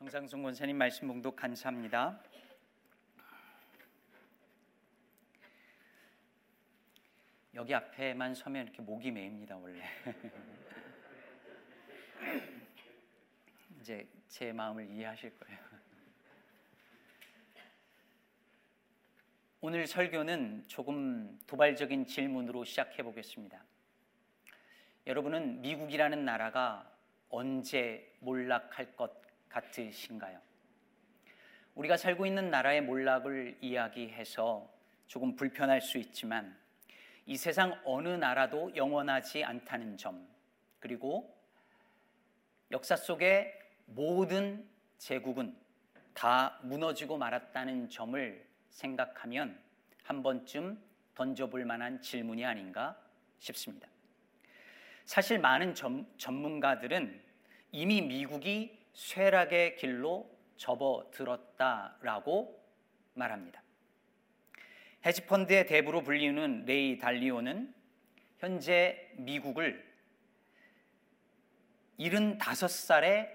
정상순 권사님 말씀 봉독 감사합니다. 여기 앞에만 서면 이렇게 목이 메입니다 원래. 이제 제 마음을 이해하실 거예요. 오늘 설교는 조금 도발적인 질문으로 시작해 보겠습니다. 여러분은 미국이라는 나라가 언제 몰락할 것 같으신가요? 우리가 살고 있는 나라의 몰락을 이야기해서 조금 불편할 수 있지만 이 세상 어느 나라도 영원하지 않다는 점 그리고 역사 속에 모든 제국은 다 무너지고 말았다는 점을 생각하면 한 번쯤 던져볼 만한 질문이 아닌가 싶습니다. 사실 많은 점, 전문가들은 이미 미국이 쇠락의 길로 접어들었다라고 말합니다. 헤지펀드의 대부로 불리는 레이 달리오는 현재 미국을 75살의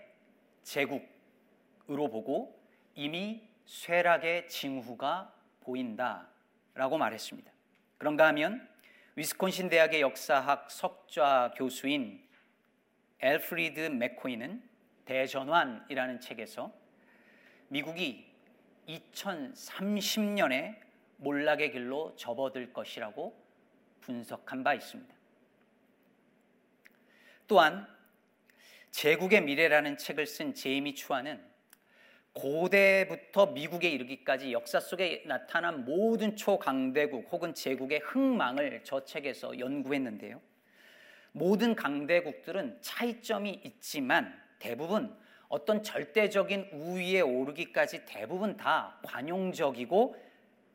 제국으로 보고 이미 쇠락의 징후가 보인다라고 말했습니다. 그런가 하면 위스콘신 대학의 역사학 석좌 교수인 엘프리드 맥코이는 대전환이라는 책에서 미국이 2030년에 몰락의 길로 접어들 것이라고 분석한 바 있습니다. 또한 제국의 미래라는 책을 쓴 제이미 추아는 고대부터 미국에 이르기까지 역사 속에 나타난 모든 초강대국 혹은 제국의 흥망을 저 책에서 연구했는데요. 모든 강대국들은 차이점이 있지만 대부분 어떤 절대적인 우위에 오르기까지 대부분 다 관용적이고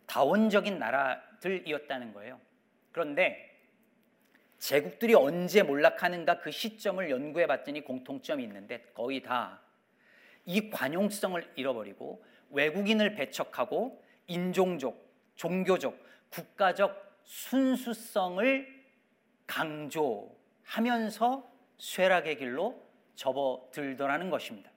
다원적인 나라들이었다는 거예요. 그런데 제국들이 언제 몰락하는가 그 시점을 연구해 봤더니 공통점이 있는데 거의 다 이 관용성을 잃어버리고 외국인을 배척하고 인종적, 종교적, 국가적 순수성을 강조하면서 쇠락의 길로 접어들더라는 것입니다.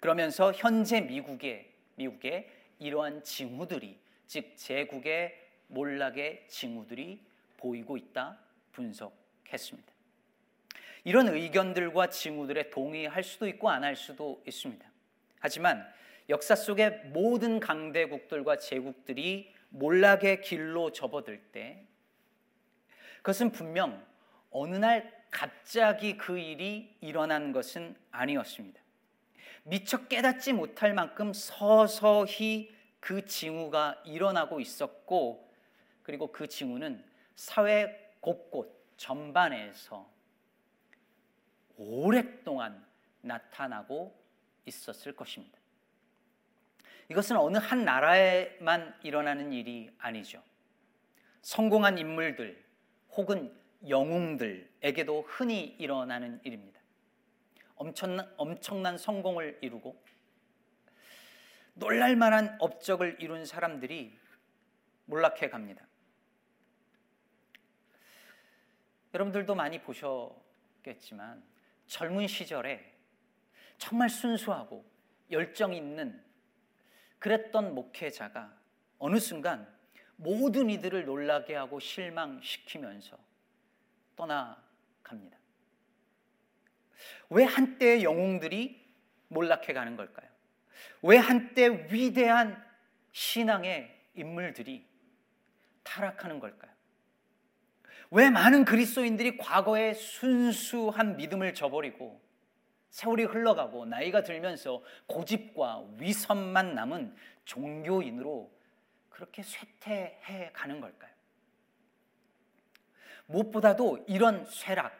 그러면서 현재 미국의 미국의 이러한 징후들이 즉 제국의 몰락의 징후들이 보이고 있다 분석했습니다. 이런 의견들과 징후들에 동의할 수도 있고 안 할 수도 있습니다. 하지만 역사 속의 모든 강대국들과 제국들이 몰락의 길로 접어들 때 그것은 분명 어느 날 갑자기 그 일이 일어난 것은 아니었습니다. 미처 깨닫지 못할 만큼 서서히 그 징후가 일어나고 있었고 그리고 그 징후는 사회 곳곳 전반에서 오랫동안 나타나고 있었을 것입니다. 이것은 어느 한 나라에만 일어나는 일이 아니죠. 성공한 인물들 혹은 영웅들에게도 흔히 일어나는 일입니다. 엄청난, 엄청난 성공을 이루고 놀랄만한 업적을 이룬 사람들이 몰락해 갑니다. 여러분들도 많이 보셨겠지만 젊은 시절에 정말 순수하고 열정 있는 그랬던 목회자가 어느 순간 모든 이들을 놀라게 하고 실망시키면서 떠나갑니다. 왜 한때의 영웅들이 몰락해 가는 걸까요? 왜 한때 위대한 신앙의 인물들이 타락하는 걸까요? 왜 많은 그리스도인들이 과거의 순수한 믿음을 저버리고 세월이 흘러가고 나이가 들면서 고집과 위선만 남은 종교인으로 그렇게 쇠퇴해 가는 걸까요? 무엇보다도 이런 쇠락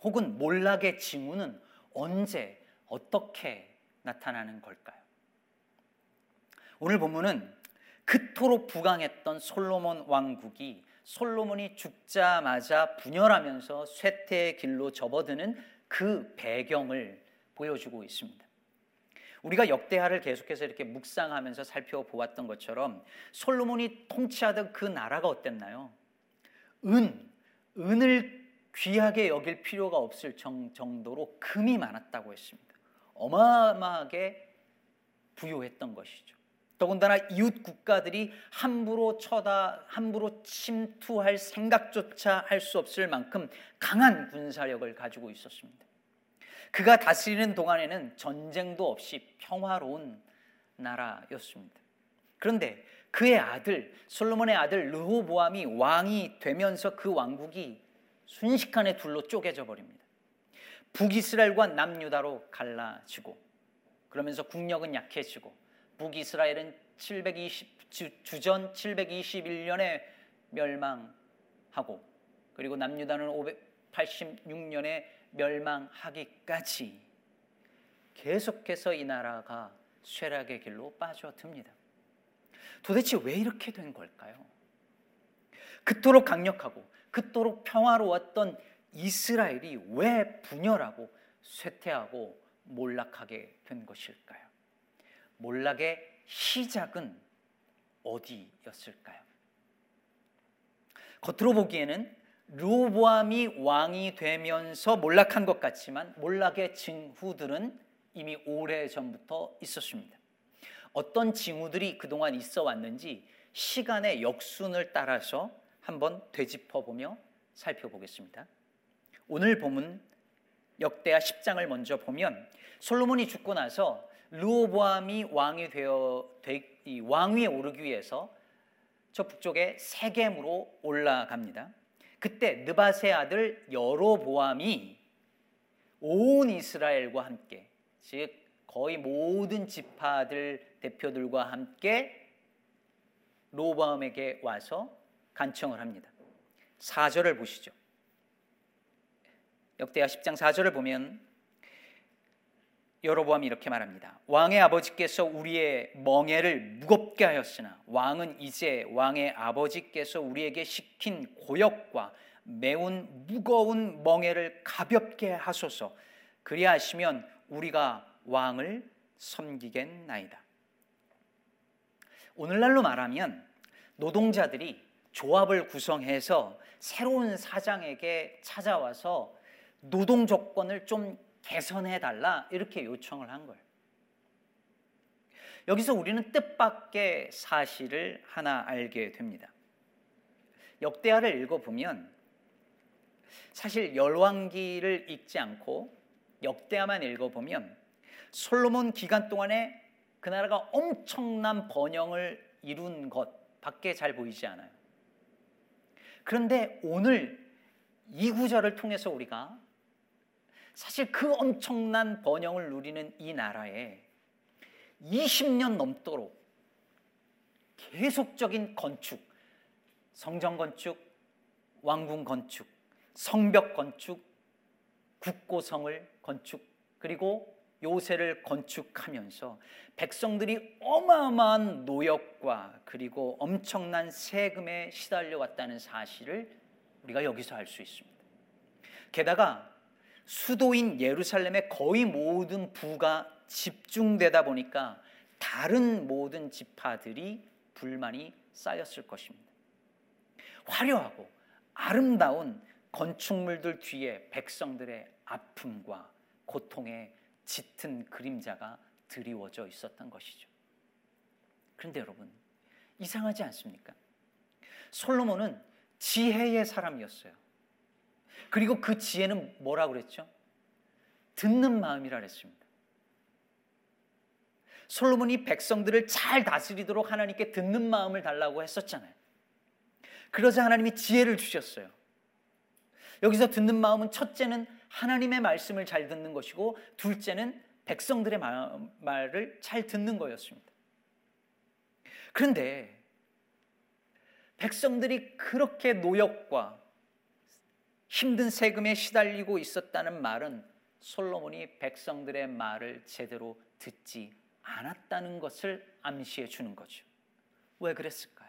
혹은 몰락의 징후는 언제 어떻게 나타나는 걸까요? 오늘 본문은 그토록 부강했던 솔로몬 왕국이 솔로몬이 죽자마자 분열하면서 쇠퇴의 길로 접어드는 그 배경을 보여주고 있습니다. 우리가 역대하를 계속해서 이렇게 묵상하면서 살펴보았던 것처럼 솔로몬이 통치하던 그 나라가 어땠나요? 은, 은을 귀하게 여길 필요가 없을 정도로 금이 많았다고 했습니다. 어마어마하게 부여했던 것이죠. 더군다나 이웃 국가들이 함부로 쳐다 함부로 침투할 생각조차 할 수 없을 만큼 강한 군사력을 가지고 있었습니다. 그가 다스리는 동안에는 전쟁도 없이 평화로운 나라였습니다. 그런데 그의 아들 솔로몬의 아들 르호보암이 왕이 되면서 그 왕국이 순식간에 둘로 쪼개져 버립니다. 북이스라엘과 남유다로 갈라지고 그러면서 국력은 약해지고 북이스라엘은 720 주, 전 721년에 멸망하고 그리고 남유다는 586년에 멸망하기까지 계속해서 이 나라가 쇠락의 길로 빠져듭니다. 도대체 왜 이렇게 된 걸까요? 그토록 강력하고 그토록 평화로웠던 이스라엘이 왜 분열하고 쇠퇴하고 몰락하게 된 것일까요? 몰락의 시작은 어디였을까요? 겉으로 보기에는 르보암이 왕이 되면서 몰락한 것 같지만 몰락의 징후들은 이미 오래 전부터 있었습니다. 어떤 징후들이 그동안 있어 왔는지 시간의 역순을 따라서 한번 되짚어 보며 살펴보겠습니다. 오늘 본문 역대하 10장을 먼저 보면 솔로몬이 죽고 나서 르호보암이 왕이 되어 왕위에 오르기 위해서 저 북쪽에 세겜으로 올라갑니다. 그때 느바세 아들 여로보암이 온 이스라엘과 함께 즉 거의 모든 지파들 대표들과 함께 로보암에게 와서 간청을 합니다. 4절을 보시죠. 역대하 10장 4절을 보면 여로보암이 이렇게 말합니다. 왕의 아버지께서 우리의 멍에를 무겁게 하였으나 왕은 이제 왕의 아버지께서 우리에게 시킨 고역과 매운 무거운 멍에를 가볍게 하소서. 그리하시면 우리가 왕을 섬기겠나이다. 오늘날로 말하면 노동자들이 조합을 구성해서 새로운 사장에게 찾아와서 노동 조건을 좀 개선해 달라 이렇게 요청을 한 거예요. 여기서 우리는 뜻밖의 사실을 하나 알게 됩니다. 역대하를 읽어보면 사실 열왕기를 읽지 않고 역대하만 읽어보면 솔로몬 기간 동안에 그 나라가 엄청난 번영을 이룬 것 밖에 잘 보이지 않아요. 그런데 오늘 이 구절을 통해서 우리가 사실 그 엄청난 번영을 누리는 이 나라에 20년 넘도록 계속적인 건축, 성정 건축, 왕궁 건축, 성벽 건축, 국고성을 건축, 그리고 요새를 건축하면서 백성들이 어마어마한 노역과 그리고 엄청난 세금에 시달려 왔다는 사실을 우리가 여기서 알 수 있습니다. 게다가 수도인 예루살렘의 거의 모든 부가 집중되다 보니까 다른 모든 지파들이 불만이 쌓였을 것입니다. 화려하고 아름다운 건축물들 뒤에 백성들의 아픔과 고통의 짙은 그림자가 드리워져 있었던 것이죠. 그런데 여러분, 이상하지 않습니까? 솔로몬은 지혜의 사람이었어요. 그리고 그 지혜는 뭐라 그랬죠? 듣는 마음이라 그랬습니다. 솔로몬이 백성들을 잘 다스리도록 하나님께 듣는 마음을 달라고 했었잖아요. 그러자 하나님이 지혜를 주셨어요. 여기서 듣는 마음은 첫째는 하나님의 말씀을 잘 듣는 것이고 둘째는 백성들의 말을 잘 듣는 거였습니다. 그런데 백성들이 그렇게 노역과 힘든 세금에 시달리고 있었다는 말은 솔로몬이 백성들의 말을 제대로 듣지 않았다는 것을 암시해 주는 거죠. 왜 그랬을까요?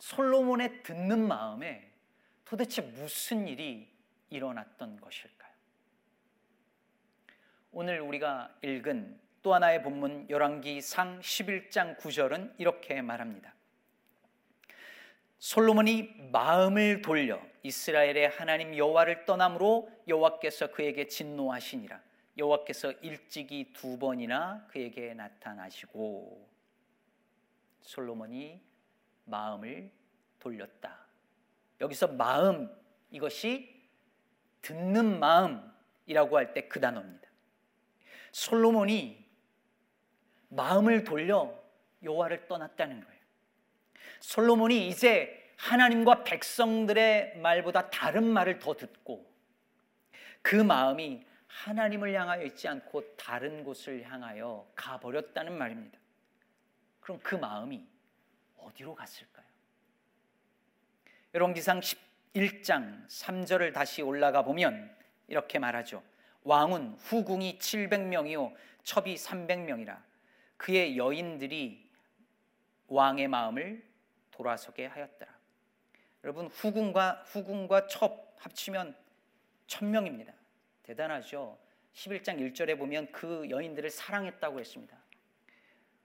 솔로몬의 듣는 마음에 도대체 무슨 일이 일어났던 것일까요? 오늘 우리가 읽은 또 하나의 본문 열왕기상 11장 9절은 이렇게 말합니다. 솔로몬이 마음을 돌려 이스라엘의 하나님 여호와를 떠남으로 여호와께서 그에게 진노하시니라. 여호와께서 일찍이 두 번이나 그에게 나타나시고 솔로몬이 마음을 돌렸다. 여기서 마음 이것이 듣는 마음이라고 할 때 그 단어입니다. 솔로몬이 마음을 돌려 여호와를 떠났다는 거예요. 솔로몬이 이제 하나님과 백성들의 말보다 다른 말을 더 듣고 그 마음이 하나님을 향하여 있지 않고 다른 곳을 향하여 가버렸다는 말입니다. 그럼 그 마음이 어디로 갔을까요? 열왕기상 11장 3절을 다시 올라가 보면 이렇게 말하죠. 왕은 후궁이 700명이요 첩이 300명이라 그의 여인들이 왕의 마음을 돌아서게 하였더라. 여러분 후궁과 후궁과 첩 합치면 천명입니다. 대단하죠. 11장 1절에 보면 그 여인들을 사랑했다고 했습니다.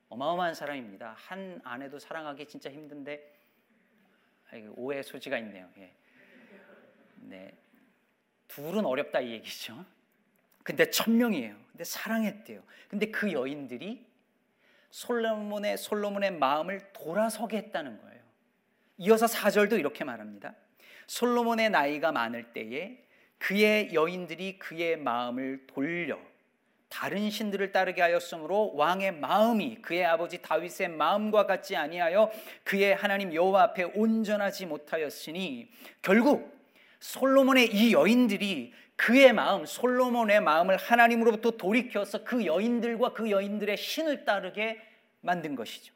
어마어마한 사람입니다. 한 아내도 사랑하기 진짜 힘든데 오해 소지가 있네요. 예. 네. 둘은 어렵다 이 얘기죠. 근데 천 명이에요. 근데 사랑했대요. 근데 그 여인들이 솔로몬의 솔로몬의 마음을 돌아서게 했다는 거예요. 이어서 4절도 이렇게 말합니다. 솔로몬의 나이가 많을 때에 그의 여인들이 그의 마음을 돌려 다른 신들을 따르게 하였으므로 왕의 마음이 그의 아버지 다윗의 마음과 같지 아니하여 그의 하나님 여호와 앞에 온전하지 못하였으니 결국 솔로몬의 이 여인들이 그의 마음 솔로몬의 마음을 하나님으로부터 돌이켜서 그 여인들과 그 여인들의 신을 따르게 만든 것이죠.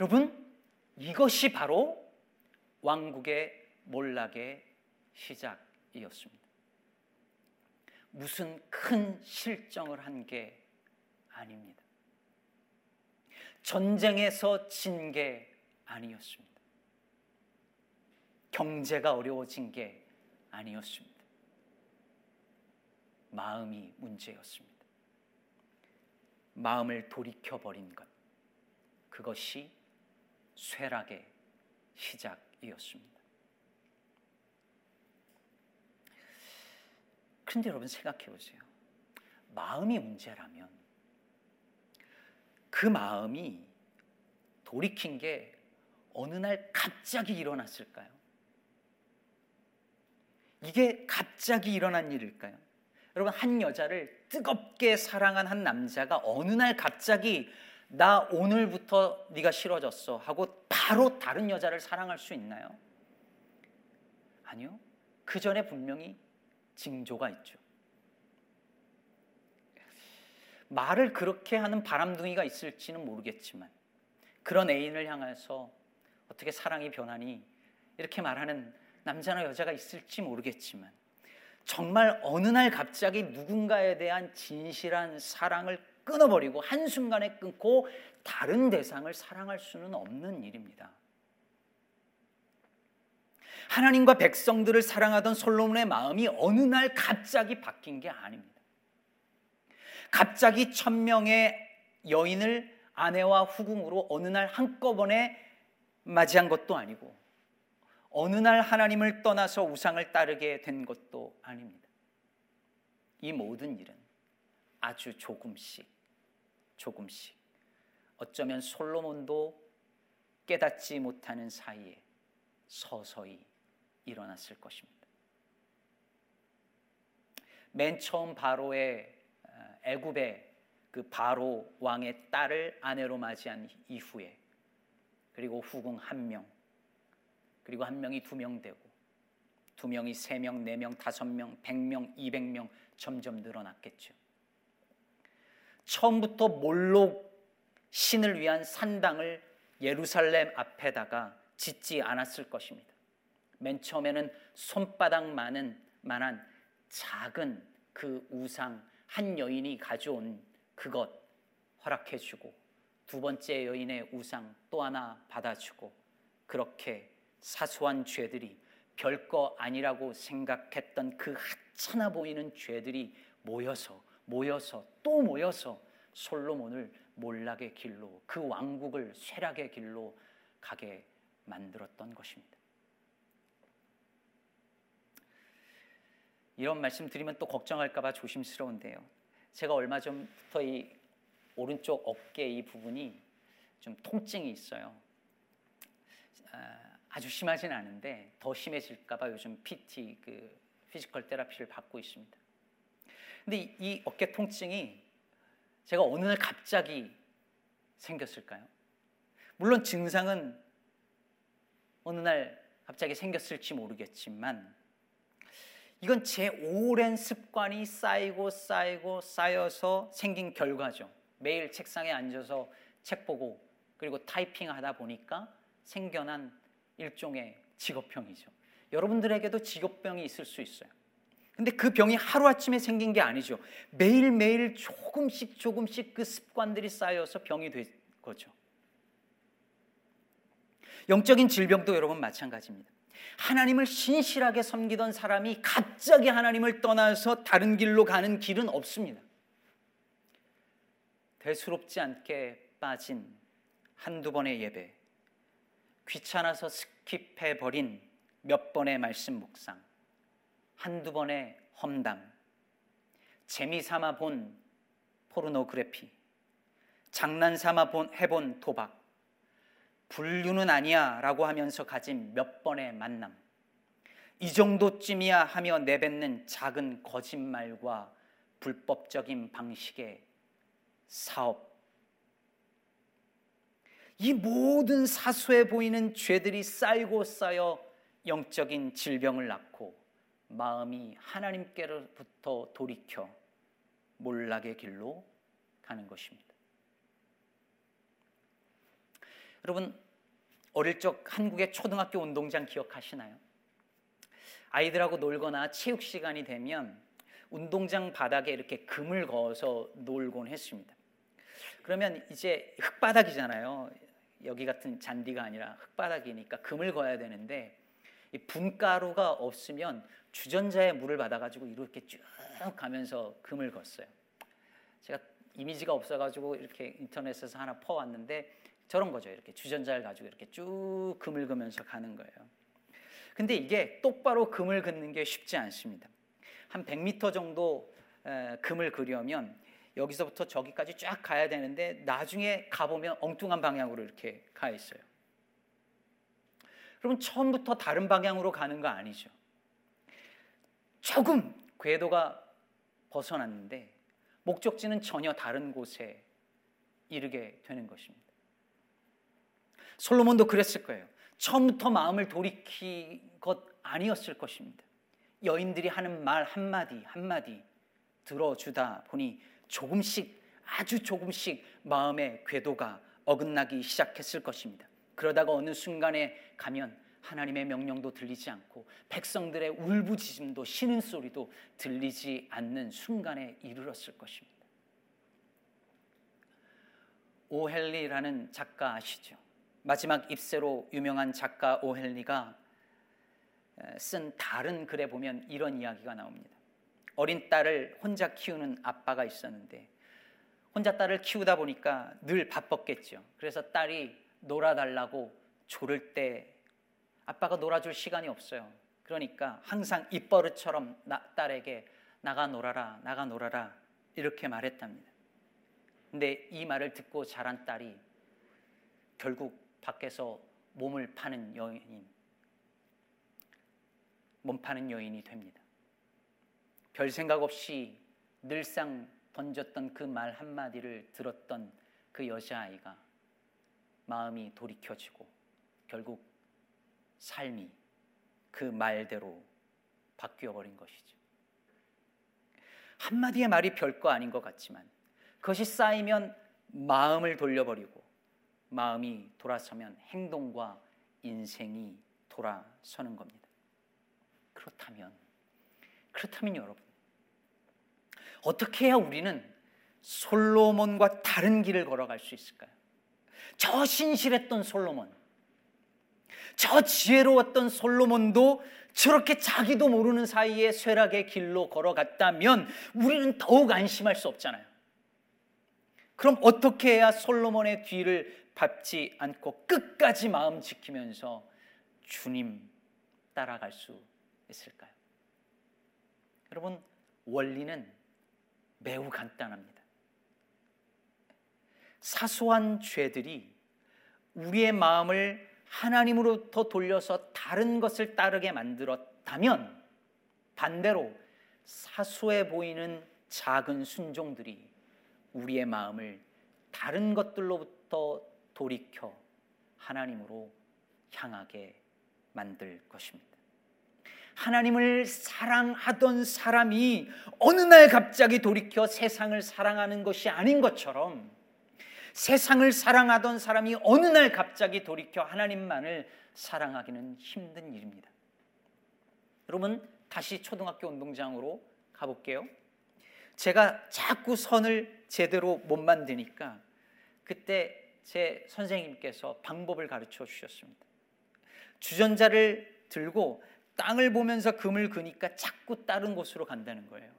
여러분 이것이 바로 왕국의 몰락의 시작이었습니다. 무슨 큰 실정을 한 게 아닙니다. 전쟁에서 진 게 아니었습니다. 경제가 어려워진 게 아니었습니다. 마음이 문제였습니다. 마음을 돌이켜버린 것. 그것이 쇠락의 시작이었습니다. 그런데 여러분 생각해 보세요. 마음이 문제라면 그 마음이 돌이킨 게 어느 날 갑자기 일어났을까요? 이게 갑자기 일어난 일일까요? 여러분 한 여자를 뜨겁게 사랑한 한 남자가 어느 날 갑자기 나 오늘부터 네가 싫어졌어 하고 바로 다른 여자를 사랑할 수 있나요? 아니요. 그 전에 분명히 징조가 있죠. 말을 그렇게 하는 바람둥이가 있을지는 모르겠지만 그런 애인을 향해서 어떻게 사랑이 변하니 이렇게 말하는 남자나 여자가 있을지 모르겠지만 정말 어느 날 갑자기 누군가에 대한 진실한 사랑을 끊어버리고 한순간에 끊고 다른 대상을 사랑할 수는 없는 일입니다. 하나님과 백성들을 사랑하던 솔로몬의 마음이 어느 날 갑자기 바뀐 게 아닙니다. 갑자기 천명의 여인을 아내와 후궁으로 어느 날 한꺼번에 맞이한 것도 아니고 어느 날 하나님을 떠나서 우상을 따르게 된 것도 아닙니다. 이 모든 일은 아주 조금씩, 조금씩, 어쩌면 솔로몬도 깨닫지 못하는 사이에 서서히 일어났을 것입니다. 맨 처음 바로의 어, 애굽의 그 바로 왕의 딸을 아내로 맞이한 이후에 그리고 후궁 한 명, 그리고 한 명이 두 명 되고 두 명이 세 명, 네 명, 다섯 명, 백 명, 이백 명 점점 늘어났겠죠. 처음부터 몰록 신을 위한 산당을 예루살렘 앞에다가 짓지 않았을 것입니다. 맨 처음에는 손바닥만은 만한 작은 그 우상 한 여인이 가져온 그것 허락해 주고 두 번째 여인의 우상 또 하나 받아주고 그렇게 사소한 죄들이 별거 아니라고 생각했던 그 하찮아 보이는 죄들이 모여서 모여서 또 모여서 솔로몬을 몰락의 길로 그 왕국을 쇠락의 길로 가게 만들었던 것입니다. 이런 말씀 드리면 또 걱정할까봐 조심스러운데요. 제가 얼마 전부터 이 오른쪽 어깨 이 부분이 좀 통증이 있어요. 아, 아주 심하진 않은데 더 심해질까봐 요즘 PT 그 Physical therapy를 받고 있습니다. 근데 이, 이 어깨 통증이 제가 어느 날 갑자기 생겼을까요? 물론 증상은 어느 날 갑자기 생겼을지 모르겠지만 이건 제 오랜 습관이 쌓이고 쌓이고 쌓여서 생긴 결과죠. 매일 책상에 앉아서 책 보고 그리고 타이핑 하다 보니까 생겨난 일종의 직업병이죠. 여러분들에게도 직업병이 있을 수 있어요. 근데 그 병이 하루아침에 생긴 게 아니죠. 매일매일 조금씩 조금씩 그 습관들이 쌓여서 병이 된 거죠. 영적인 질병도 여러분 마찬가지입니다. 하나님을 신실하게 섬기던 사람이 갑자기 하나님을 떠나서 다른 길로 가는 길은 없습니다. 대수롭지 않게 빠진 한두 번의 예배, 귀찮아서 skip해 버린 몇 번의 말씀 묵상, 한두 번의 험담, 재미삼아 본 포르노그래피, 장난삼아 본 해본 도박, 불륜은 아니야 라고 하면서 가진 몇 번의 만남, 이 정도쯤이야 하며 내뱉는 작은 거짓말과 불법적인 방식의 사업, 이 모든 사소해 보이는 죄들이 쌓이고 쌓여 영적인 질병을 낳고 마음이 하나님께로부터 돌이켜 몰락의 길로 가는 것입니다. 여러분 어릴 적 한국의 초등학교 운동장 기억하시나요? 아이들하고 놀거나 체육 시간이 되면 운동장 바닥에 이렇게 금을 그어서 놀곤 했습니다. 그러면 이제 흙바닥이잖아요. 여기 같은 잔디가 아니라 흙바닥이니까 금을 거야 되는데 이 분가루가 없으면 주전자에 물을 받아가지고 이렇게 쭉 가면서 금을 걷어요. 제가 이미지가 없어가지고 이렇게 인터넷에서 하나 퍼왔는데 저런 거죠. 이렇게 주전자를 가지고 이렇게 쭉 금을 그면서 가는 거예요. 근데 이게 똑바로 금을 긋는 게 쉽지 않습니다. 한 100m 정도 금을 그려면 여기서부터 저기까지 쫙 가야 되는데 나중에 가보면 엉뚱한 방향으로 이렇게 가 있어요. 그럼 처음부터 다른 방향으로 가는 거 아니죠. 조금 궤도가 벗어났는데 목적지는 전혀 다른 곳에 이르게 되는 것입니다. 솔로몬도 그랬을 거예요. 처음부터 마음을 돌이킨 것 아니었을 것입니다. 여인들이 하는 말 한마디 한마디 들어주다 보니 조금씩 아주 조금씩 마음의 궤도가 어긋나기 시작했을 것입니다. 그러다가 어느 순간에 가면 하나님의 명령도 들리지 않고 백성들의 울부짖음도 신음 소리도 들리지 않는 순간에 이르렀을 것입니다. 오헬리라는 작가 아시죠? 마지막 입세로 유명한 작가 오헬리가 쓴 다른 글에 보면 이런 이야기가 나옵니다. 어린 딸을 혼자 키우는 아빠가 있었는데 혼자 딸을 키우다 보니까 늘 바빴겠죠. 그래서 딸이 놀아달라고 조를 때 아빠가 놀아줄 시간이 없어요. 그러니까 항상 입버릇처럼 나, 딸에게 나가 놀아라, 나가 놀아라 이렇게 말했답니다. 근데 이 말을 듣고 자란 딸이 결국 밖에서 몸을 파는 여인, 몸 파는 여인이 됩니다. 별 생각 없이 늘상 던졌던 그 말 한마디를 들었던 그 여자아이가 마음이 돌이켜지고 결국 삶이 그 말대로 바뀌어 버린 것이죠. 한마디의 말이 별거 아닌 것 같지만 그것이 쌓이면 마음을 돌려버리고 마음이 돌아서면 행동과 인생이 돌아서는 겁니다. 그렇다면, 그렇다면 여러분, 어떻게 해야 우리는 솔로몬과 다른 길을 걸어갈 수 있을까요? 저 신실했던 솔로몬, 저 지혜로웠던 솔로몬도 저렇게 자기도 모르는 사이에 쇠락의 길로 걸어갔다면 우리는 더욱 안심할 수 없잖아요. 그럼 어떻게 해야 솔로몬의 뒤를 밟지 않고 끝까지 마음 지키면서 주님 따라갈 수 있을까요? 여러분, 원리는 매우 간단합니다. 사소한 죄들이 우리의 마음을 하나님으로부터 돌려서 다른 것을 따르게 만들었다면 반대로 사소해 보이는 작은 순종들이 우리의 마음을 다른 것들로부터 돌이켜 하나님으로 향하게 만들 것입니다. 하나님을 사랑하던 사람이 어느 날 갑자기 돌이켜 세상을 사랑하는 것이 아닌 것처럼 세상을 사랑하던 사람이 어느 날 갑자기 돌이켜 하나님만을 사랑하기는 힘든 일입니다. 여러분, 다시 초등학교 운동장으로 가볼게요. 제가 자꾸 선을 제대로 못 만드니까 그때 제 선생님께서 방법을 가르쳐 주셨습니다. 주전자를 들고 땅을 보면서 금을 그니까 자꾸 다른 곳으로 간다는 거예요.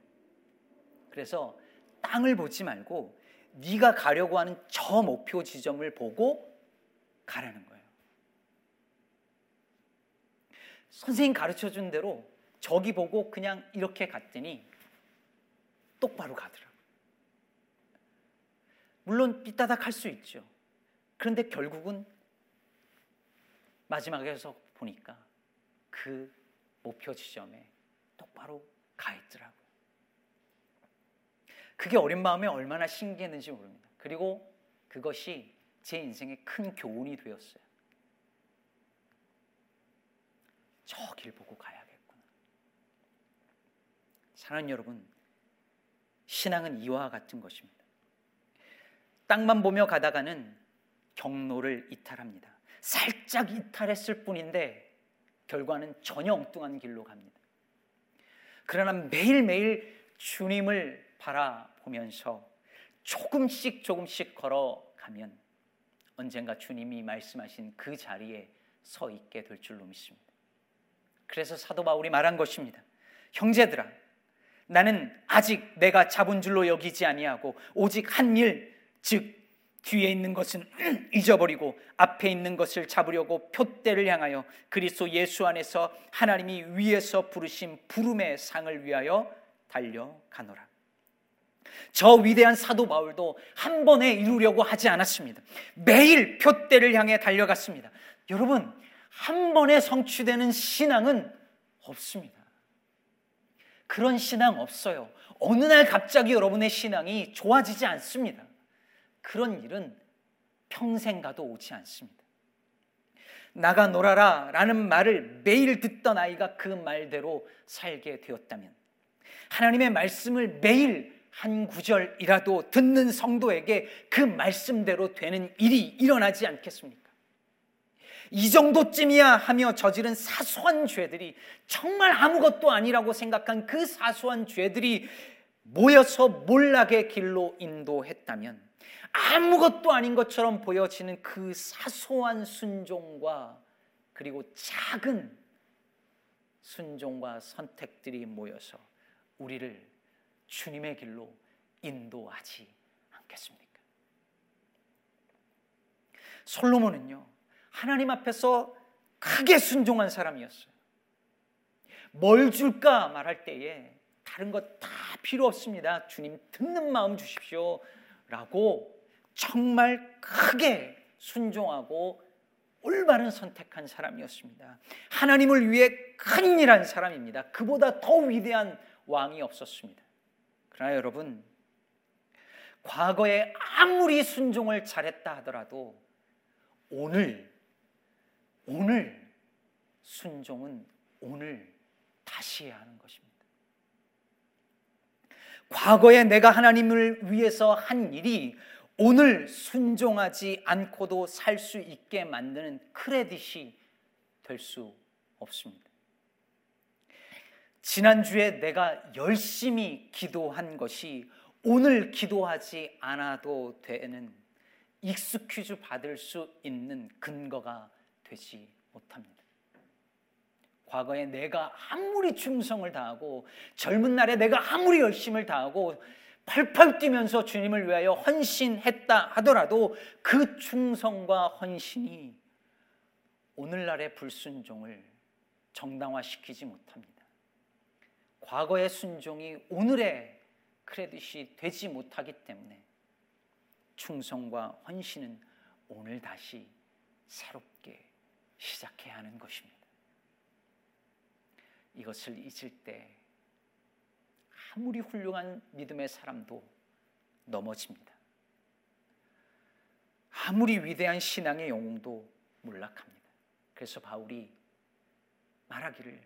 그래서 땅을 보지 말고 네가 가려고 하는 저 목표 지점을 보고 가라는 거예요. 선생님 가르쳐 준 대로 저기 보고 그냥 이렇게 갔더니 똑바로 가더라고요. 물론 삐따닥 할 수 있죠. 그런데 결국은 마지막에서 보니까 그 목표 지점에 똑바로 가 있더라고요. 그게 어린 마음에 얼마나 신기했는지 모릅니다. 그리고 그것이 제 인생에 큰 교훈이 되었어요. 저 길 보고 가야겠구나. 사랑하는 여러분, 신앙은 이와 같은 것입니다. 땅만 보며 가다가는 경로를 이탈합니다. 살짝 이탈했을 뿐인데 결과는 전혀 엉뚱한 길로 갑니다. 그러나 매일매일 주님을 바라보면서 조금씩 조금씩 걸어가면 언젠가 주님이 말씀하신 그 자리에 서 있게 될 줄로 믿습니다. 그래서 사도 바울이 말한 것입니다. 형제들아, 나는 아직 내가 잡은 줄로 여기지 아니하고 오직 한 일, 즉 뒤에 있는 것은 잊어버리고 앞에 있는 것을 잡으려고 표대를 향하여 그리스도 예수 안에서 하나님이 위에서 부르신 부름의 상을 위하여 달려가노라. 저 위대한 사도 바울도 한 번에 이루려고 하지 않았습니다. 매일 표대를 향해 달려갔습니다. 여러분, 한 번에 성취되는 신앙은 없습니다. 그런 신앙 없어요. 어느 날 갑자기 여러분의 신앙이 좋아지지 않습니다. 그런 일은 평생 가도 오지 않습니다. 나가 놀아라 라는 말을 매일 듣던 아이가 그 말대로 살게 되었다면 하나님의 말씀을 매일 한 구절이라도 듣는 성도에게 그 말씀대로 되는 일이 일어나지 않겠습니까? 이 정도쯤이야 하며 저지른 사소한 죄들이 정말 아무것도 아니라고 생각한 그 사소한 죄들이 모여서 몰락의 길로 인도했다면 아무것도 아닌 것처럼 보여지는 그 사소한 순종과 그리고 작은 순종과 선택들이 모여서 우리를 주님의 길로 인도하지 않겠습니까? 솔로몬은요, 하나님 앞에서 크게 순종한 사람이었어요. 뭘 줄까 말할 때에 다른 것 다 필요 없습니다. 주님 듣는 마음 주십시오. 라고 정말 크게 순종하고 올바른 선택한 사람이었습니다. 하나님을 위해 큰일 한 사람입니다. 그보다 더 위대한 왕이 없었습니다. 그러나 여러분, 과거에 아무리 순종을 잘했다 하더라도 오늘, 오늘 순종은 오늘 다시 해야 하는 것입니다. 과거에 내가 하나님을 위해서 한 일이 오늘 순종하지 않고도 살 수 있게 만드는 크레딧이 될 수 없습니다. 지난주에 내가 열심히 기도한 것이 오늘 기도하지 않아도 되는 excuse 받을 수 있는 근거가 되지 못합니다. 과거에 내가 아무리 충성을 다하고 젊은 날에 내가 아무리 열심을 다하고 펄펄 뛰면서 주님을 위하여 헌신했다 하더라도 그 충성과 헌신이 오늘날의 불순종을 정당화시키지 못합니다. 과거의 순종이 오늘의 크레딧이 되지 못하기 때문에 충성과 헌신은 오늘 다시 새롭게 시작해야 하는 것입니다. 이것을 잊을 때 아무리 훌륭한 믿음의 사람도 넘어집니다. 아무리 위대한 신앙의 영웅도 몰락합니다. 그래서 바울이 말하기를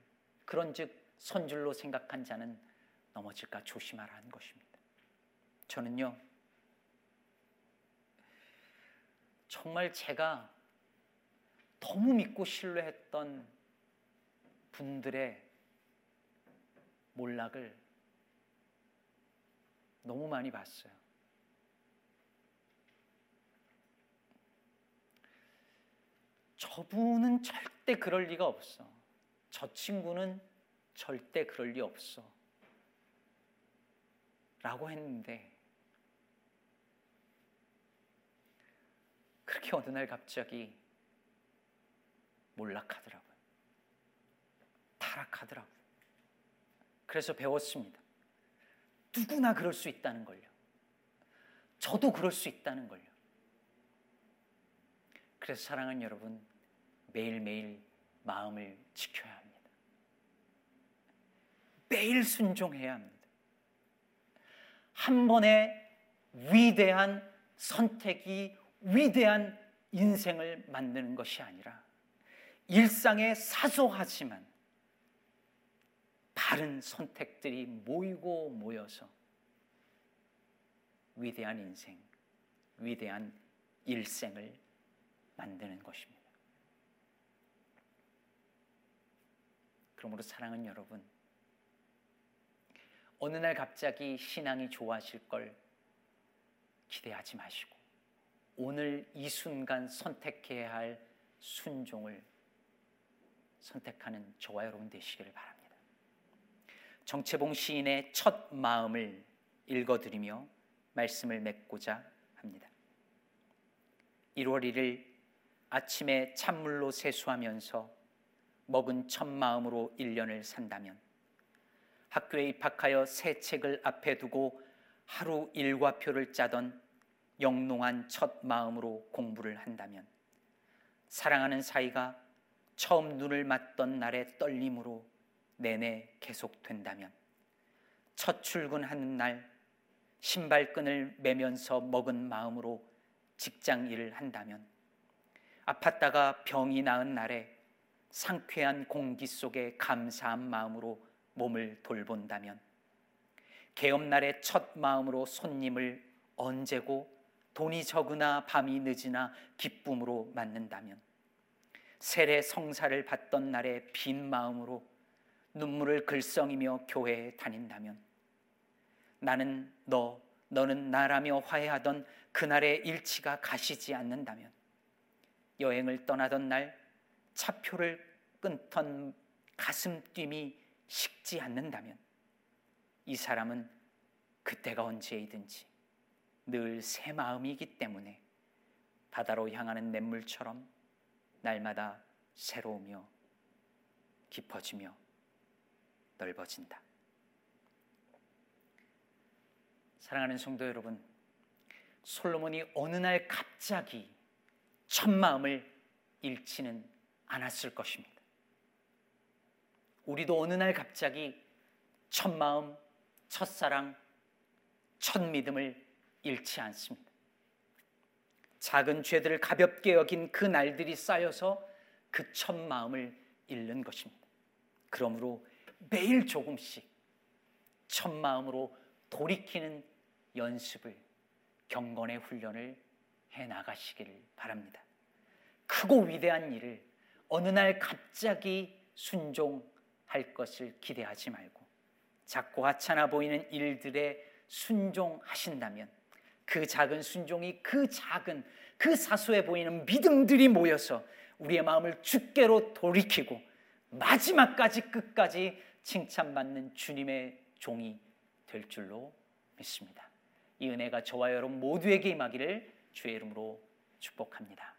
그런즉 선줄로 생각한 자는 넘어질까 조심하라는 것입니다. 저는요 정말 제가 너무 믿고 신뢰했던 분들의 몰락을 너무 많이 봤어요. 저분은 절대 그럴 리가 없어. 저 친구는 절대 그럴 리 없어. 라고 했는데, 그렇게 어느 날 갑자기 몰락하더라고요. 타락하더라고요. 그래서 배웠습니다. 누구나 그럴 수 있다는 걸요. 저도 그럴 수 있다는 걸요. 그래서 사랑하는 여러분, 매일매일 마음을 지켜야 합니다. 매일 순종해야 합니다. 한 번의 위대한 선택이 위대한 인생을 만드는 것이 아니라 일상의 사소하지만 바른 선택들이 모이고 모여서 위대한 인생, 위대한 일생을 만드는 것입니다. 그러므로 사랑하는 여러분, 어느 날 갑자기 신앙이 좋아질 걸 기대하지 마시고 오늘 이 순간 선택해야 할 순종을 선택하는 저와 여러분 되시기를 바랍니다. 정채봉 시인의 첫 마음을 읽어드리며 말씀을 맺고자 합니다. 1월 1일 아침에 찬물로 세수하면서 먹은 첫 마음으로 1년을 산다면 학교에 입학하여 새 책을 앞에 두고 하루 일과표를 짜던 영롱한 첫 마음으로 공부를 한다면 사랑하는 사이가 처음 눈을 맞던 날의 떨림으로 내내 계속된다면 첫 출근하는 날 신발끈을 매면서 먹은 마음으로 직장 일을 한다면 아팠다가 병이 나은 날에 상쾌한 공기 속에 감사한 마음으로 몸을 돌본다면 개업날의 첫 마음으로 손님을 언제고 돈이 적으나 밤이 늦으나 기쁨으로 맞는다면 세례 성사를 받던 날의 빈 마음으로 눈물을 글썽이며 교회에 다닌다면 나는 너, 너는 나라며 화해하던 그날의 일치가 가시지 않는다면 여행을 떠나던 날 차표를 끊던 가슴 뜀이 식지 않는다면 이 사람은 그때가 언제이든지 늘 새 마음이기 때문에 바다로 향하는 냇물처럼 날마다 새로우며 깊어지며 넓어진다. 사랑하는 성도 여러분, 솔로몬이 어느 날 갑자기 첫 마음을 잃지는 않았을 것입니다. 우리도 어느 날 갑자기 첫 마음, 첫 사랑, 첫 믿음을 잃지 않습니다. 작은 죄들을 가볍게 여긴 그 날들이 쌓여서 그 첫 마음을 잃는 것입니다. 그러므로 매일 조금씩 첫 마음으로 돌이키는 연습을 경건의 훈련을 해 나가시기를 바랍니다. 크고 위대한 일을 어느 날 갑자기 순종할 것을 기대하지 말고 작고 하찮아 보이는 일들에 순종하신다면 그 작은 순종이 그 작은 그 사소해 보이는 믿음들이 모여서 우리의 마음을 주께로 돌이키고 마지막까지 끝까지 칭찬받는 주님의 종이 될 줄로 믿습니다. 이 은혜가 저와 여러분 모두에게 임하기를 주의 이름으로 축복합니다.